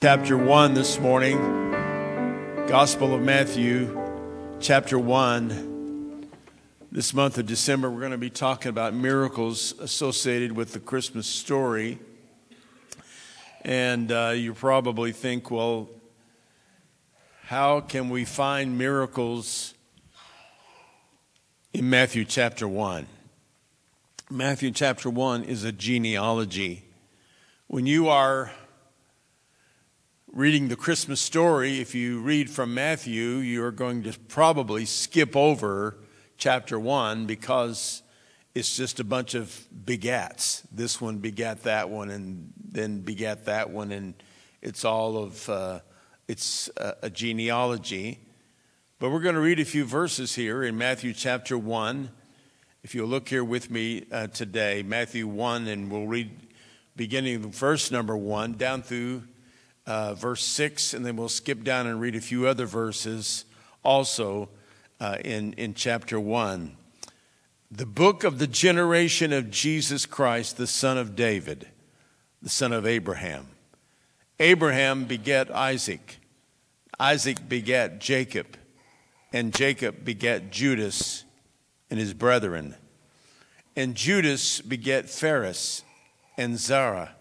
chapter 1 this morning, Gospel of Matthew, chapter 1. This month of December, we're going to be talking about miracles associated with the Christmas story. And uh, you probably think, well, how can we find miracles in Matthew chapter 1? Matthew chapter 1 is a genealogy. When you are reading the Christmas story, if you read from Matthew, you're going to probably skip over chapter 1 because it's just a bunch of begats. This one begat that one, and then begat that one, and it's all of, uh, it's a, a genealogy. But we're going to read a few verses here in Matthew chapter 1. If you'll look here with me uh, today, Matthew 1, and we'll read beginning verse number 1 down through uh, verse 6, and then we'll skip down and read a few other verses also uh, in, in chapter 1. The book of the generation of Jesus Christ, the son of David, the son of Abraham. Abraham begat Isaac. Isaac begat Jacob, and Jacob begat Judas and his brethren. And Judas begat Phares and Zara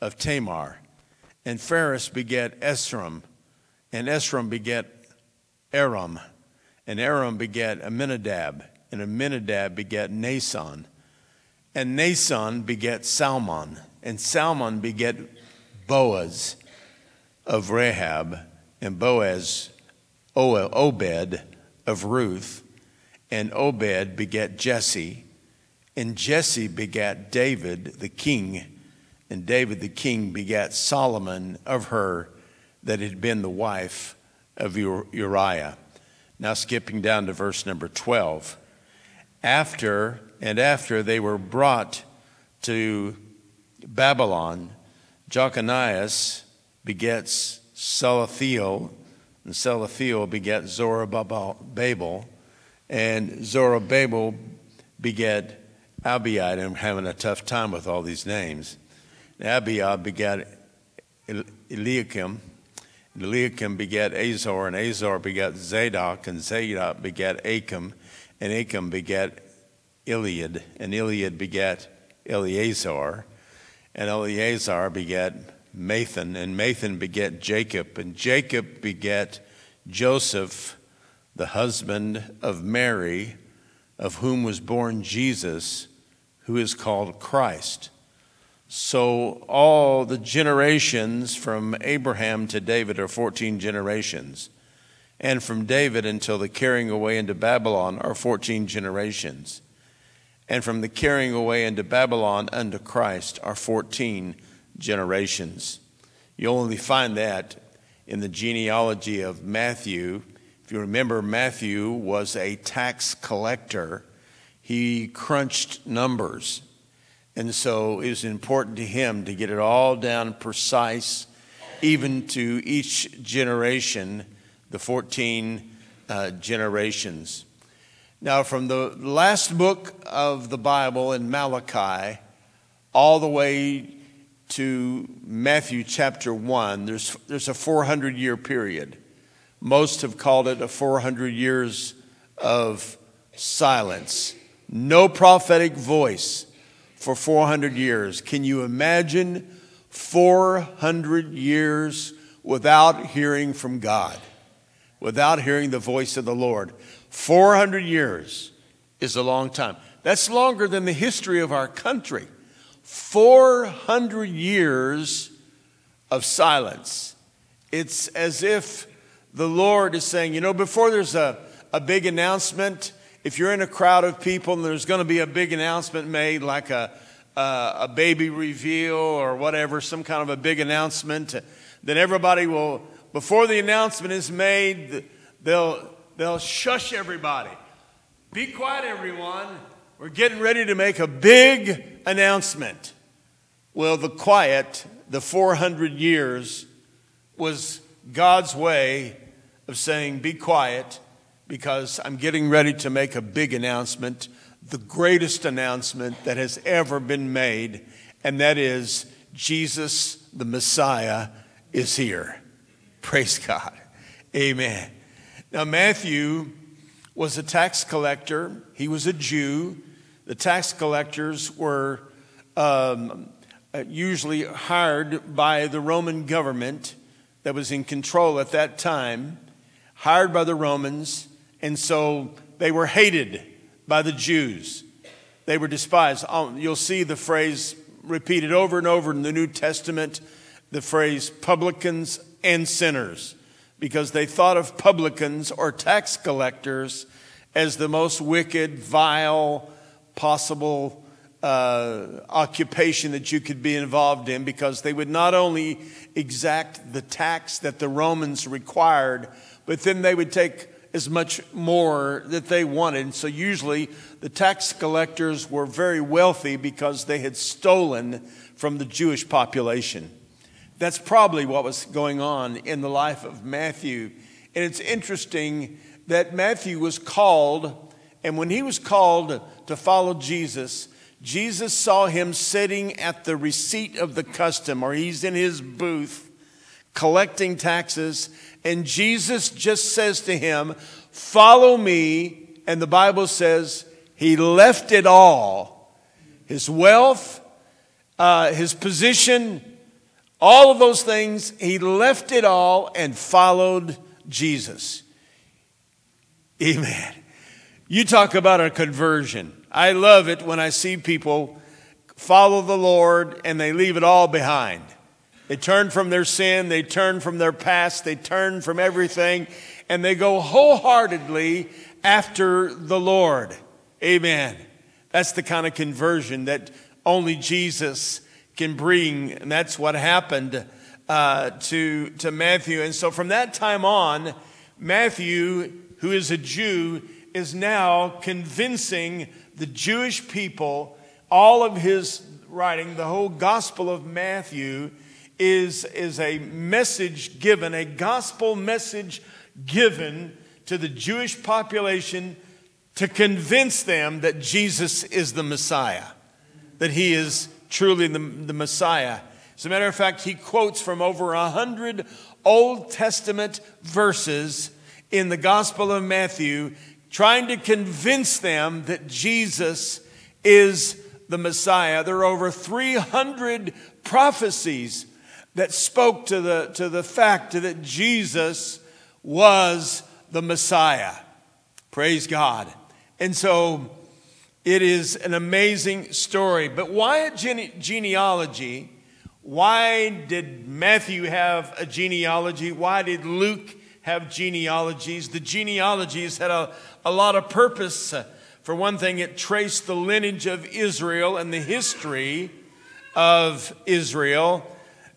of Tamar. And Phares begat Esrom, and Esrom begat Aram, and Aram begat Amminadab, and Amminadab begat Nason, and Nason begat Salmon, and Salmon begat Boaz of Rahab, and Boaz Obed of Ruth, and Obed begat Jesse, and Jesse begat David the king and David the king begat Solomon of her that had been the wife of Uriah. Now, skipping down to verse number 12. After and after they were brought to Babylon, Jechonias begets Salathiel, and Salathiel begat Zorobabel, and Zorobabel begat Abiad. I'm having a tough time with all these names. Abiah uh, begat Eliakim, and Eliakim begat Azor, and Azor begat Zadok, and Zadok begat Achim, and Achim begat Eliad, and Eliad begat Eleazar, and Eleazar begat Matthan, and Matthan begat Jacob, and Jacob begat Joseph, the husband of Mary, of whom was born Jesus, who is called Christ. So, all the generations from Abraham to David are 14 generations. And from David until the carrying away into Babylon are 14 generations. And from the carrying away into Babylon unto Christ are 14 generations. You only find that in the genealogy of Matthew. If you remember, Matthew was a tax collector, he crunched numbers. And so it was important to him to get it all down precise, even to each generation, the 14 uh, generations. Now, from the last book of the Bible in Malachi all the way to Matthew chapter 1, there's, there's a 400 year period. Most have called it a 400 years of silence. No prophetic voice for 400 years. Can you imagine 400 years without hearing from God, without hearing the voice of the Lord? 400 years is a long time. That's longer than the history of our country. 400 years of silence. It's as if the Lord is saying, you know, before there's a, a big announcement, if you're in a crowd of people and there's going to be a big announcement made, like a, uh, a baby reveal or whatever, some kind of a big announcement, then everybody will, before the announcement is made, they'll, they'll shush everybody. Be quiet, everyone. We're getting ready to make a big announcement. Well, the quiet, the 400 years, was God's way of saying, Be quiet because I'm getting ready to make a big announcement, the greatest announcement that has ever been made, and that is Jesus, the Messiah, is here. Praise God. Amen. Now, Matthew was a tax collector, he was a Jew. The tax collectors were um, uh, usually hired by the Roman government that was in control at that time, hired by the Romans, and so they were hated by the Jews. They were despised. Um, you'll see the phrase repeated over and over in the New Testament the phrase publicans and sinners because they thought of publicans or tax collectors as the most wicked, vile possible uh, occupation that you could be involved in because they would not only exact the tax that the Romans required, but then they would take as much more that they wanted. So usually the tax collectors were very wealthy because they had stolen from the Jewish population. That's probably what was going on in the life of Matthew. And it's interesting that Matthew was called, and when he was called to follow Jesus, Jesus saw him sitting at the receipt of the custom, or he's in his booth collecting taxes, and Jesus just says to him, Follow me. And the Bible says he left it all his wealth, uh, his position, all of those things. He left it all and followed Jesus. Amen. You talk about a conversion. I love it when I see people follow the Lord and they leave it all behind. They turn from their sin, they turn from their past, they turn from everything, and they go wholeheartedly after the Lord. Amen. That's the kind of conversion that only Jesus can bring, and that's what happened uh, to, to Matthew. And so from that time on, Matthew, who is a Jew, is now convincing the Jewish people, all of his writing, the whole Gospel of Matthew, is, is a message given, a gospel message given to the Jewish population to convince them that Jesus is the Messiah, that he is truly the, the Messiah. As a matter of fact, he quotes from over a hundred Old Testament verses in the Gospel of Matthew, trying to convince them that Jesus is the Messiah. There are over 300 prophecies that spoke to the, to the fact that Jesus was the Messiah. Praise God. And so it is an amazing story. But why a gene- genealogy? Why did Matthew have a genealogy? Why did Luke have genealogies? The genealogies had a, a lot of purpose. For one thing, it traced the lineage of Israel and the history of Israel.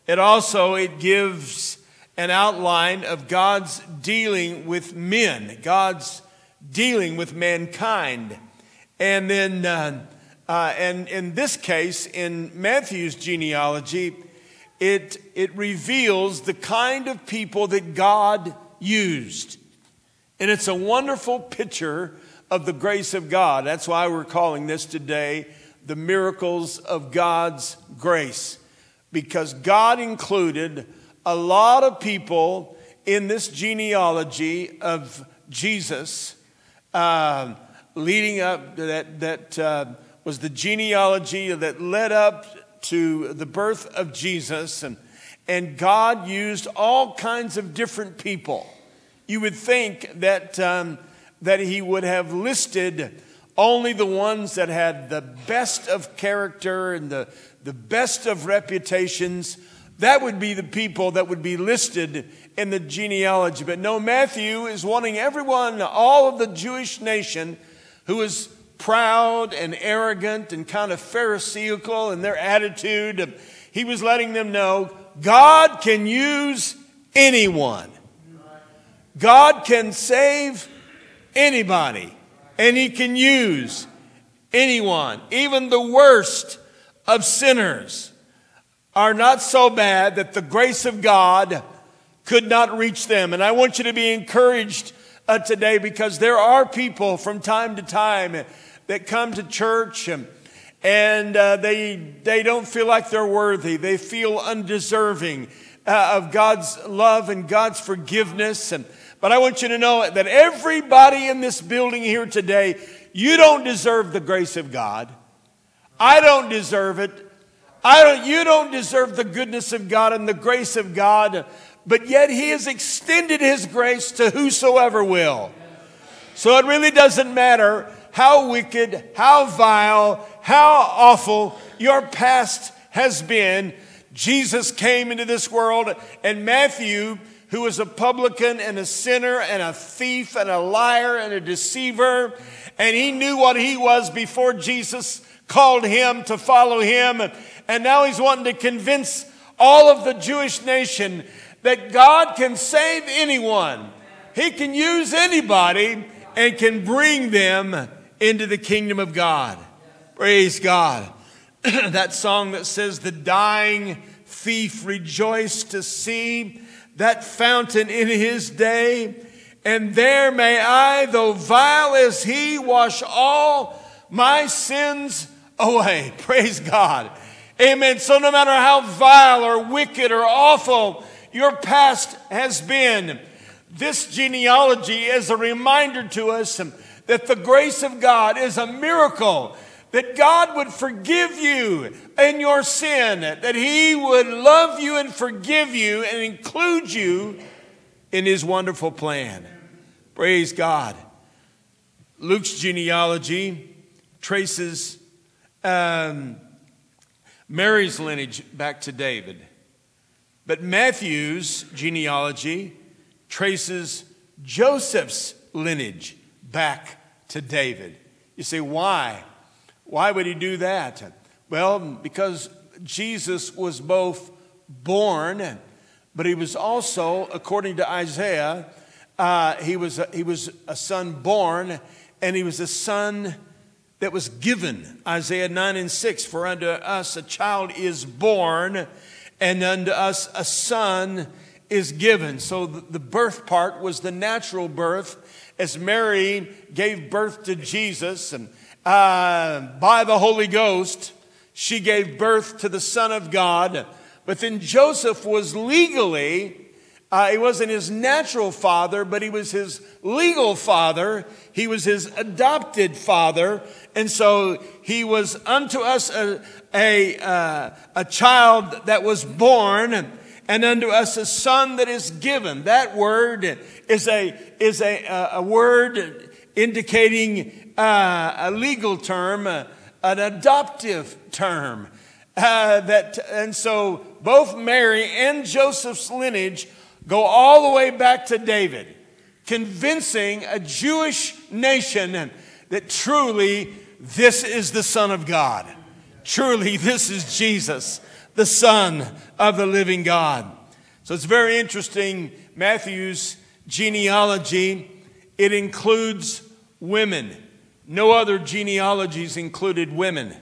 It also it gives an outline of God's dealing with men, God's dealing with mankind. And then, uh, uh, and in this case, in Matthew's genealogy, it, it reveals the kind of people that God used. And it's a wonderful picture of the grace of God. That's why we're calling this today the miracles of God's grace because God included a lot of people in this genealogy of Jesus, uh, leading up that that uh, was the genealogy that led up to the birth of Jesus, and and God used all kinds of different people. You would think that um, that He would have listed only the ones that had the best of character and the the best of reputations, that would be the people that would be listed in the genealogy. But no, Matthew is wanting everyone, all of the Jewish nation who is proud and arrogant and kind of Pharisaical in their attitude. He was letting them know God can use anyone. God can save anybody, and He can use anyone, even the worst of sinners are not so bad that the grace of God could not reach them. And I want you to be encouraged uh, today because there are people from time to time that come to church and, and uh, they, they don't feel like they're worthy. They feel undeserving. uh, of God's love and God's forgiveness. And, but I want you to know that everybody in this building here today, you don't deserve the grace of God. I don't deserve it. I don't, you don't deserve the goodness of God and the grace of God, but yet He has extended His grace to whosoever will. So it really doesn't matter how wicked, how vile, how awful your past has been. Jesus came into this world, and Matthew, who was a publican and a sinner and a thief and a liar and a deceiver, and he knew what he was before Jesus called him to follow him. And now he's wanting to convince all of the Jewish nation that God can save anyone. He can use anybody and can bring them into the kingdom of God. Praise God. that song that says, The dying thief rejoiced to see that fountain in his day. And there may I, though vile as he, wash all my sins away. Praise God. Amen. So no matter how vile or wicked or awful your past has been, this genealogy is a reminder to us that the grace of God is a miracle. That God would forgive you in your sin, that He would love you and forgive you and include you in His wonderful plan. Praise God. Luke's genealogy traces um, Mary's lineage back to David. But Matthew's genealogy traces Joseph's lineage back to David. You say, why? Why would he do that? Well, because Jesus was both born, but he was also, according to Isaiah, uh, he, was a, he was a son born, and he was a son that was given. Isaiah 9 and 6 For unto us a child is born, and unto us a son is given. So the birth part was the natural birth as Mary gave birth to Jesus and uh, by the Holy Ghost, she gave birth to the Son of God. But then Joseph was legally uh, he wasn't his natural father, but he was his legal father. He was his adopted father. And so he was unto us a, a, uh, a child that was born and unto us a son that is given. That word is a, is a, a word indicating uh, a legal term, uh, an adoptive term. Uh, that, and so both Mary and Joseph's lineage Go all the way back to David, convincing a Jewish nation that truly this is the Son of God. Truly, this is Jesus, the Son of the living God. So it's very interesting. Matthew's genealogy, it includes women. No other genealogies included women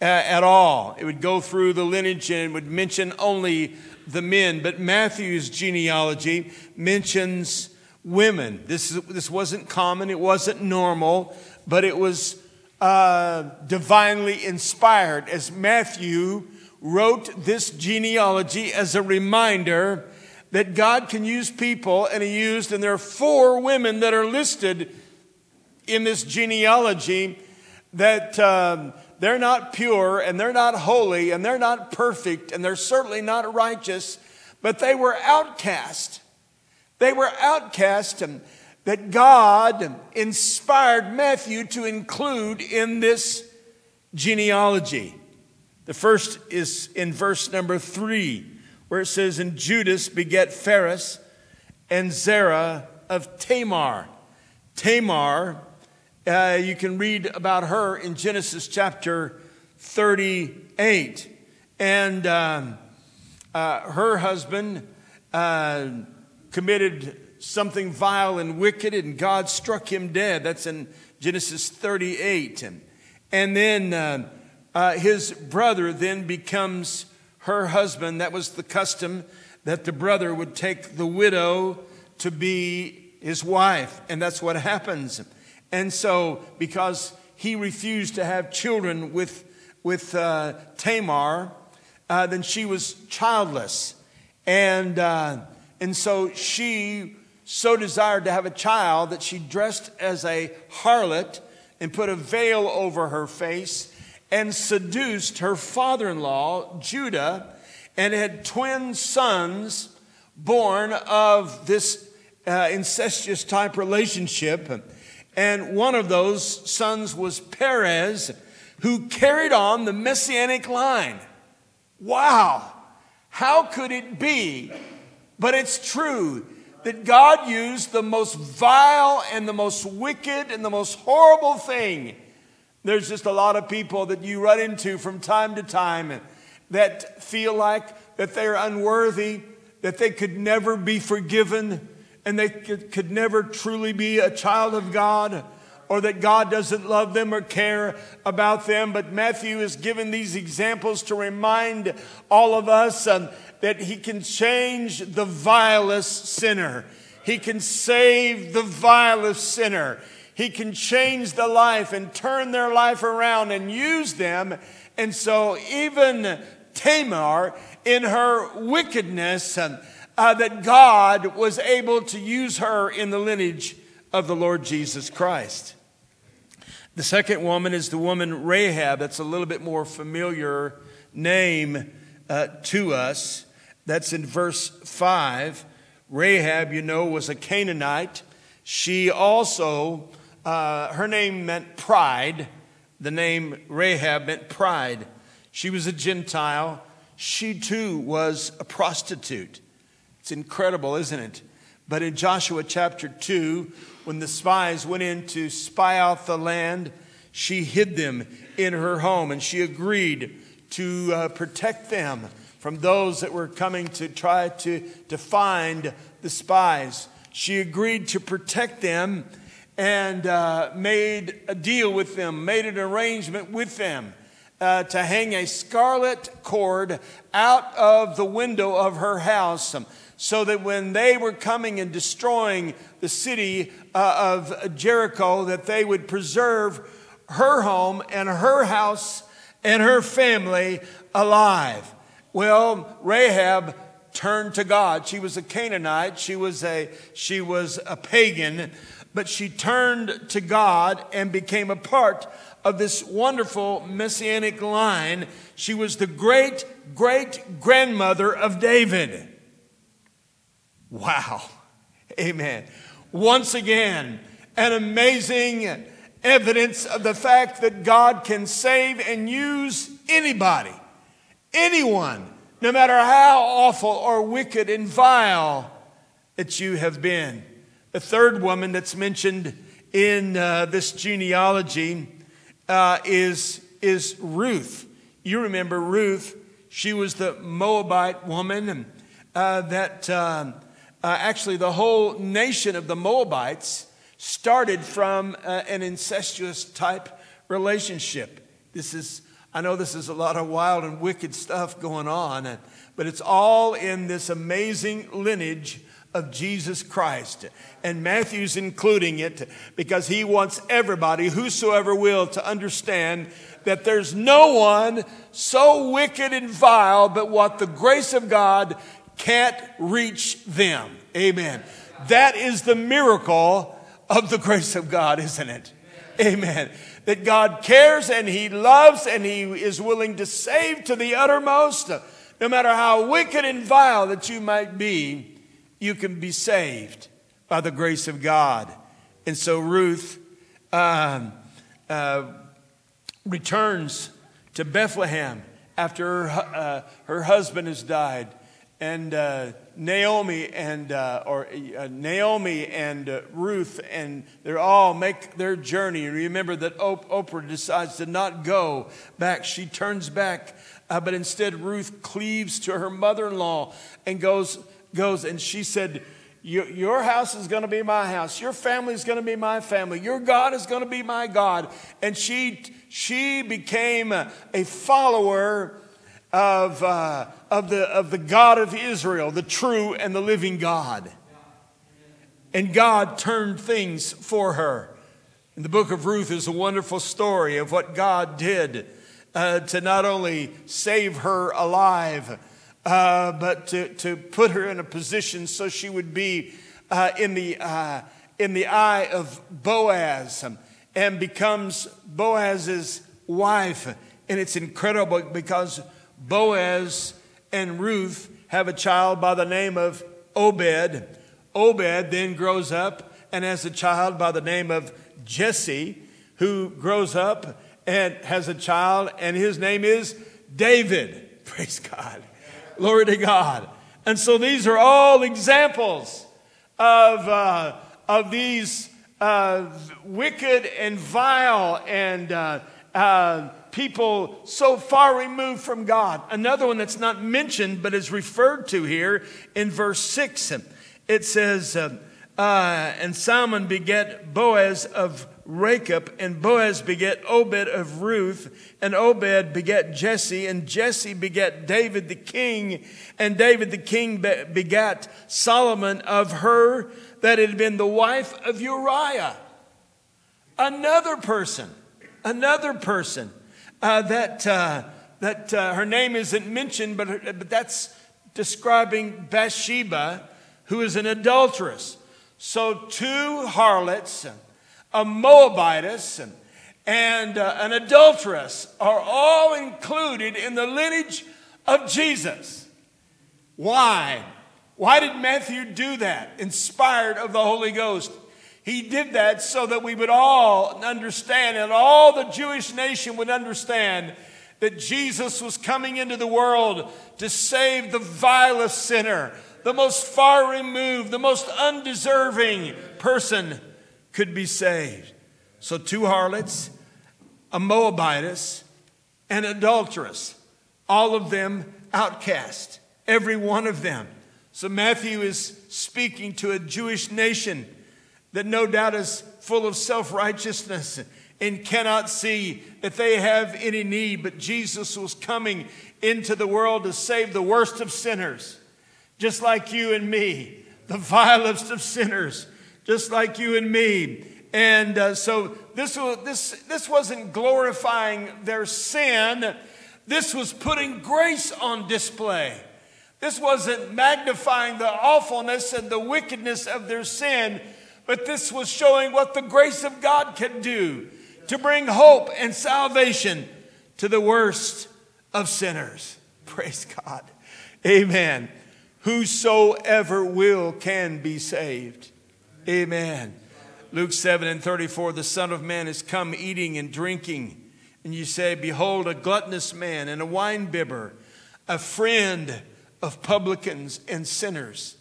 uh, at all. It would go through the lineage and would mention only the men, but Matthew's genealogy mentions women. This, is, this wasn't common, it wasn't normal, but it was uh, divinely inspired as Matthew wrote this genealogy as a reminder that God can use people, and He used, and there are four women that are listed in this genealogy that. Um, they're not pure and they're not holy and they're not perfect and they're certainly not righteous, but they were outcast. They were outcast and that God inspired Matthew to include in this genealogy. The first is in verse number three, where it says, And Judas beget Phares and Zerah of Tamar. Tamar uh, you can read about her in Genesis chapter 38. And um, uh, her husband uh, committed something vile and wicked, and God struck him dead. That's in Genesis 38. And, and then uh, uh, his brother then becomes her husband. That was the custom that the brother would take the widow to be his wife. And that's what happens. And so, because he refused to have children with, with uh, Tamar, uh, then she was childless. And, uh, and so she so desired to have a child that she dressed as a harlot and put a veil over her face and seduced her father in law, Judah, and had twin sons born of this uh, incestuous type relationship. And one of those sons was Perez, who carried on the messianic line. Wow! How could it be? But it's true that God used the most vile and the most wicked and the most horrible thing. There's just a lot of people that you run into from time to time that feel like that they're unworthy, that they could never be forgiven, and they could, could never truly be a child of God or that God doesn't love them or care about them. But Matthew is given these examples to remind all of us um, that he can change the vilest sinner. He can save the vilest sinner. He can change the life and turn their life around and use them. And so even Tamar, in her wickedness, uh, that God was able to use her in the lineage of the Lord Jesus Christ. The second woman is the woman Rahab. That's a little bit more familiar name uh, to us. That's in verse 5. Rahab, you know, was a Canaanite. She also, uh, her name meant pride. The name Rahab meant pride. She was a Gentile. She too was a prostitute. It's incredible, isn't it? But in Joshua chapter 2, when the spies went in to spy out the land, she hid them in her home and she agreed to uh, protect them from those that were coming to try to, to find the spies. She agreed to protect them and uh, made a deal with them, made an arrangement with them uh, to hang a scarlet cord out of the window of her house so that when they were coming and destroying the city uh, of Jericho that they would preserve her home and her house and her family alive. Well, Rahab turned to God. She was a Canaanite. She was a, she was a pagan, but she turned to God and became a part of this wonderful messianic line. She was the great great grandmother of David. Wow. Amen. Once again, an amazing evidence of the fact that God can save and use anybody anyone, no matter how awful or wicked and vile that you have been. The third woman that's mentioned in uh, this genealogy uh, is, is Ruth. You remember Ruth, she was the Moabite woman uh, that um, uh, actually the whole nation of the Moabites started from uh, an incestuous type relationship. This is I know this is a lot of wild and wicked stuff going on, but it's all in this amazing lineage of Jesus Christ. And Matthew's including it because he wants everybody, whosoever will, to understand that there's no one so wicked and vile but what the grace of God can't reach them. Amen. That is the miracle of the grace of God, isn't it? Amen that God cares and He loves and He is willing to save to the uttermost. No matter how wicked and vile that you might be, you can be saved by the grace of God. And so Ruth um, uh, returns to Bethlehem after her, uh, her husband has died. And uh, Naomi and uh, or uh, Naomi and uh, Ruth and they all make their journey. Remember that Orpah decides to not go back; she turns back, uh, but instead Ruth cleaves to her mother-in-law and goes goes and she said. Your house is going to be my house. Your family is going to be my family. Your God is going to be my God. And she, she became a follower of, uh, of, the, of the God of Israel, the true and the living God. And God turned things for her. And the book of Ruth is a wonderful story of what God did uh, to not only save her alive, uh, but to, to put her in a position so she would be uh, in, the, uh, in the eye of Boaz um, and becomes Boaz's wife. And it's incredible because Boaz and Ruth have a child by the name of Obed. Obed then grows up and has a child by the name of Jesse, who grows up and has a child, and his name is David. Praise God. Glory to God. And so these are all examples of, uh, of these uh, wicked and vile and uh, uh, people so far removed from God. Another one that's not mentioned but is referred to here in verse 6. It says, uh, uh, And Salmon beget Boaz of Rachab, and Boaz beget Obed of Ruth, and Obed beget Jesse, and Jesse beget David the king, and David the king begat Solomon of her that had been the wife of Uriah. Another person, another person uh, that, uh, that uh, her name isn't mentioned, but, but that's describing Bathsheba, who is an adulteress. So, two harlots a Moabitess, and, and uh, an adulteress are all included in the lineage of Jesus. Why? Why did Matthew do that? Inspired of the Holy Ghost. He did that so that we would all understand and all the Jewish nation would understand that Jesus was coming into the world to save the vilest sinner, the most far removed, the most undeserving person could be saved. So, two harlots, a Moabitess, an adulteress, all of them outcast, every one of them. So, Matthew is speaking to a Jewish nation that no doubt is full of self righteousness and cannot see that they have any need. But Jesus was coming into the world to save the worst of sinners, just like you and me, the vilest of sinners just like you and me. And uh, so this, was, this, this wasn't glorifying their sin, this was putting grace on display. This wasn't magnifying the awfulness and the wickedness of their sin, but this was showing what the grace of God can do to bring hope and salvation to the worst of sinners. Praise God. Amen. Whosoever will can be saved. Amen. Luke 7 and 34 the Son of Man is come eating and drinking. And you say, Behold, a gluttonous man and a winebibber, a friend of publicans and sinners.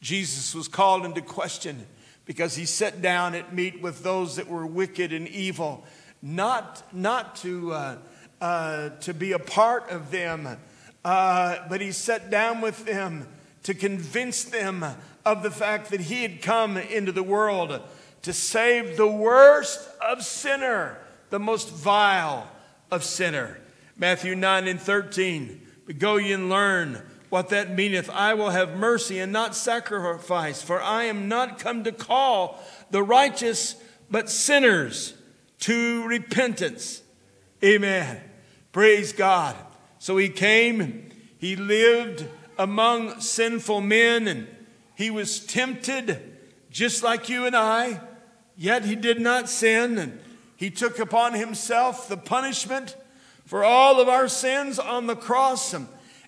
Jesus was called into question because he sat down at meat with those that were wicked and evil, not, not to, uh, uh, to be a part of them, uh, but he sat down with them to convince them of the fact that he had come into the world to save the worst of sinner, the most vile of sinner. Matthew 9 and 13. But go ye and learn what that meaneth. I will have mercy and not sacrifice, for I am not come to call the righteous, but sinners to repentance. Amen. Praise God. So he came, he lived among sinful men and he was tempted just like you and I, yet he did not sin, and he took upon himself the punishment for all of our sins on the cross and,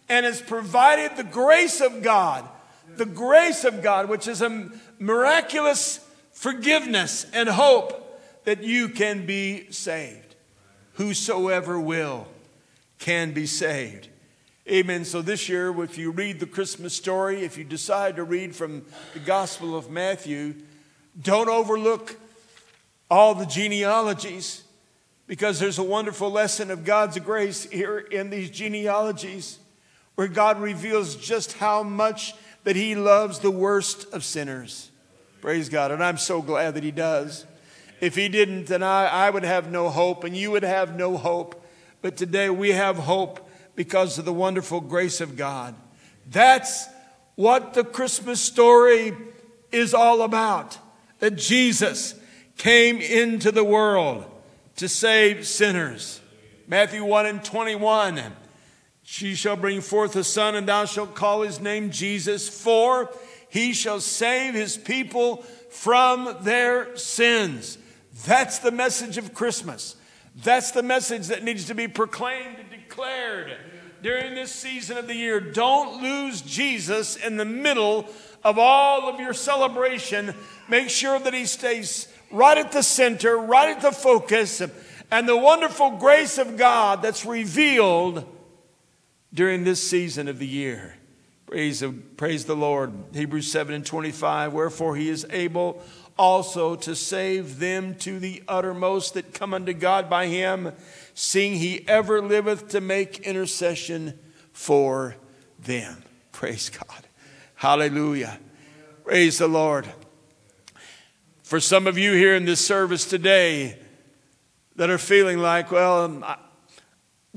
and has provided the grace of God, the grace of God, which is a miraculous forgiveness and hope that you can be saved. Whosoever will can be saved. Amen. So this year, if you read the Christmas story, if you decide to read from the Gospel of Matthew, don't overlook all the genealogies because there's a wonderful lesson of God's grace here in these genealogies where God reveals just how much that He loves the worst of sinners. Praise God. And I'm so glad that He does. If He didn't, then I, I would have no hope and you would have no hope. But today we have hope because of the wonderful grace of God. That's what the Christmas story is all about. That Jesus came into the world to save sinners. Matthew 1 and 21. She shall bring forth a son, and thou shalt call his name Jesus, for he shall save his people from their sins. That's the message of Christmas. That's the message that needs to be proclaimed and declared during this season of the year. Don't lose Jesus in the middle of all of your celebration. Make sure that he stays right at the center, right at the focus, and the wonderful grace of God that's revealed during this season of the year. Praise, praise the Lord. Hebrews 7 and 25. Wherefore he is able also to save them to the uttermost that come unto God by him, seeing he ever liveth to make intercession for them. Praise God. Hallelujah. Praise the Lord. For some of you here in this service today that are feeling like, well,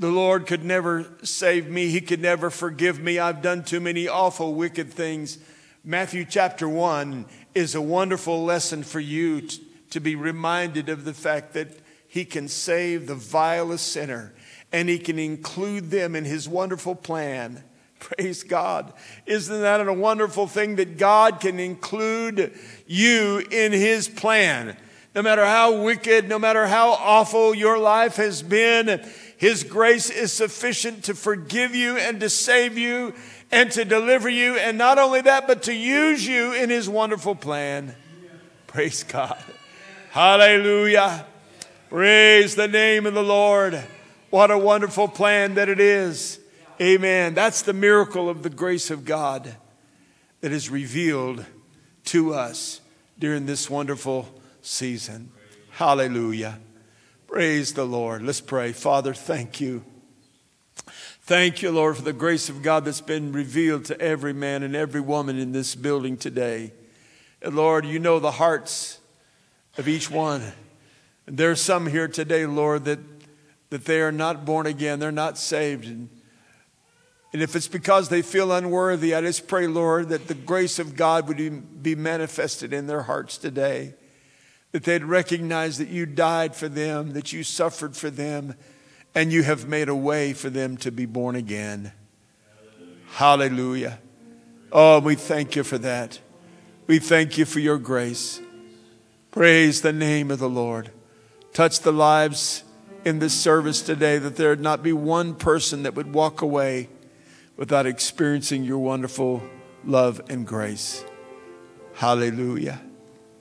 the Lord could never save me, He could never forgive me, I've done too many awful, wicked things. Matthew chapter 1 is a wonderful lesson for you to, to be reminded of the fact that He can save the vilest sinner and He can include them in His wonderful plan. Praise God. Isn't that a wonderful thing that God can include you in His plan? No matter how wicked, no matter how awful your life has been, His grace is sufficient to forgive you and to save you and to deliver you. And not only that, but to use you in His wonderful plan. Praise God. Hallelujah. Praise the name of the Lord. What a wonderful plan that it is. Amen. That's the miracle of the grace of God that is revealed to us during this wonderful season. Hallelujah. Praise the Lord. Let's pray. Father, thank you. Thank you, Lord, for the grace of God that's been revealed to every man and every woman in this building today. And Lord, you know the hearts of each one. And there's some here today, Lord, that, that they are not born again, they're not saved. And and if it's because they feel unworthy, I just pray, Lord, that the grace of God would be manifested in their hearts today. That they'd recognize that you died for them, that you suffered for them, and you have made a way for them to be born again. Hallelujah. Oh, we thank you for that. We thank you for your grace. Praise the name of the Lord. Touch the lives in this service today that there would not be one person that would walk away without experiencing your wonderful love and grace. Hallelujah.